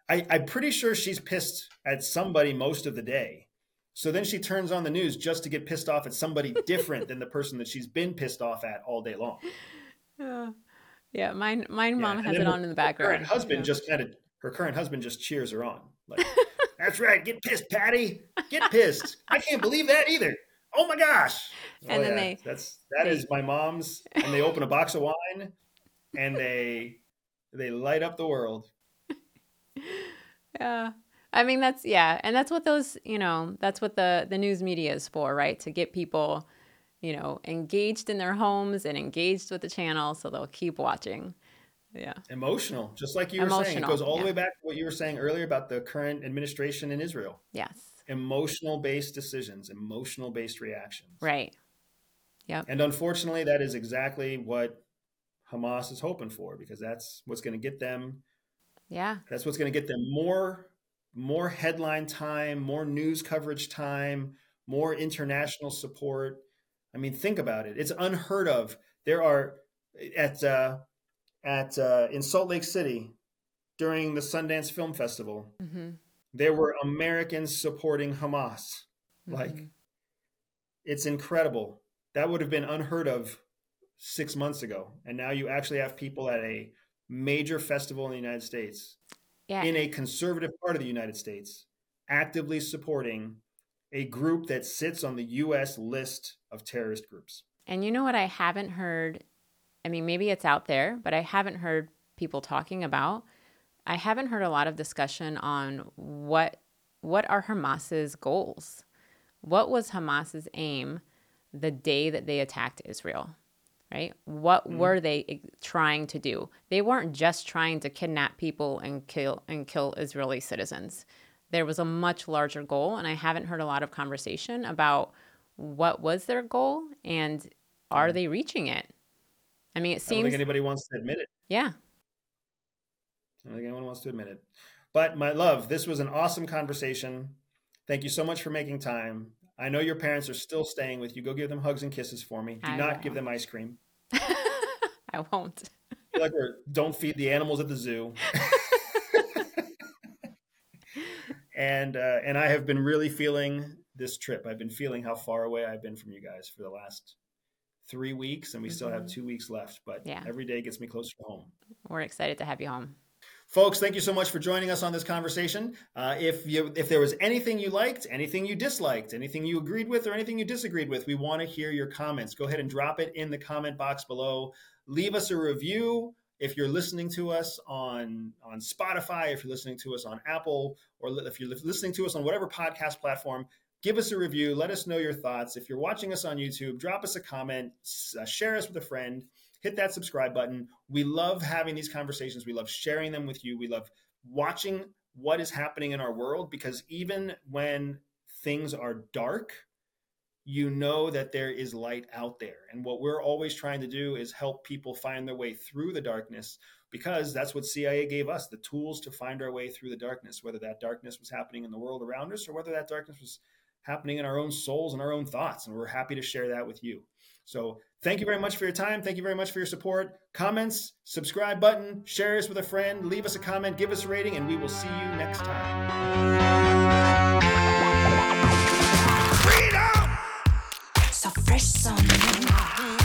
I, I'm pretty sure she's pissed at somebody most of the day. So then she turns on the news just to get pissed off at somebody different than the person that she's been pissed off at all day long. Uh, yeah, mine mine yeah. mom has it on in the background. Her current husband yeah. just kind of her current husband just cheers her on. Like, that's right, get pissed, Patty. Get pissed. I can't believe that either oh my gosh. Oh, and oh, then yeah. they that's that they, is my mom's and they open a box of wine and they they light up the world. Yeah. I mean that's yeah, and that's what those, you know, that's what the the news media is for, right? To get people, you know, engaged in their homes and engaged with the channel so they'll keep watching. Yeah. Emotional, just like you were Emotional, saying. It goes all yeah. the way back to what you were saying earlier about the current administration in Israel. Yes emotional based decisions, emotional based reactions. Right. Yeah. And unfortunately, that is exactly what Hamas is hoping for because that's what's going to get them. Yeah. That's what's going to get them more more headline time, more news coverage time, more international support. I mean, think about it. It's unheard of. There are at uh, at uh, in Salt Lake City during the Sundance Film Festival. Mm-hmm there were Americans supporting Hamas. Mm-hmm. Like, it's incredible. That would have been unheard of six months ago. And now you actually have people at a major festival in the United States, yeah. in a conservative part of the United States, actively supporting a group that sits on the U.S. list of terrorist groups. And you know what I haven't heard? I mean, maybe it's out there, but I haven't heard people talking about I haven't heard a lot of discussion on what what are Hamas's goals? What was Hamas's aim the day that they attacked Israel? Right? What mm were they trying to do? They weren't just trying to kidnap people and kill and kill Israeli citizens. There was a much larger goal and I haven't heard a lot of conversation about what was their goal and are mm they reaching it? I mean, it seems I don't think anybody wants to admit it. Yeah, I don't think anyone wants to admit it. But my love, this was an awesome conversation. Thank you so much for making time. I know your parents are still staying with you. Go give them hugs and kisses for me. Do I not won't. give them ice cream. I won't. like we're, don't feed the animals at the zoo. and uh, and I have been really feeling this trip. I've been feeling how far away I've been from you guys for the last three weeks, and we mm-hmm. still have mm-hmm. two weeks left. But yeah. every day gets me closer to home. We're excited to have you home. Folks, thank you so much for joining us on this conversation. Uh, if you if there was anything you liked, anything you disliked, anything you agreed with, or anything you disagreed with, we want to hear your comments. Go ahead and drop it in the comment box below. Leave us a review if you're listening to us on on Spotify, if you're listening to us on Apple, or if you're listening to us on whatever podcast platform, give us a review. Let us know your thoughts. If you're watching us on YouTube, drop us a comment, uh, share us with a friend hit that subscribe button. We love having these conversations. We love sharing them with you. We love watching what is happening in our world because even when things are dark, you know that there is light out there. And what we're always trying to do is help people find their way through the darkness because that's what CIA gave us the tools to find our way through the darkness, whether that darkness was happening in the world around us or whether that darkness was happening in our own souls and our own thoughts. And we're happy to share that with you. So thank you very much for your time. Thank you very much for your support. Comments, subscribe button, share us with a friend, leave us a comment, give us a rating, and we will see you next time. Freedom! So fresh, so Freedom!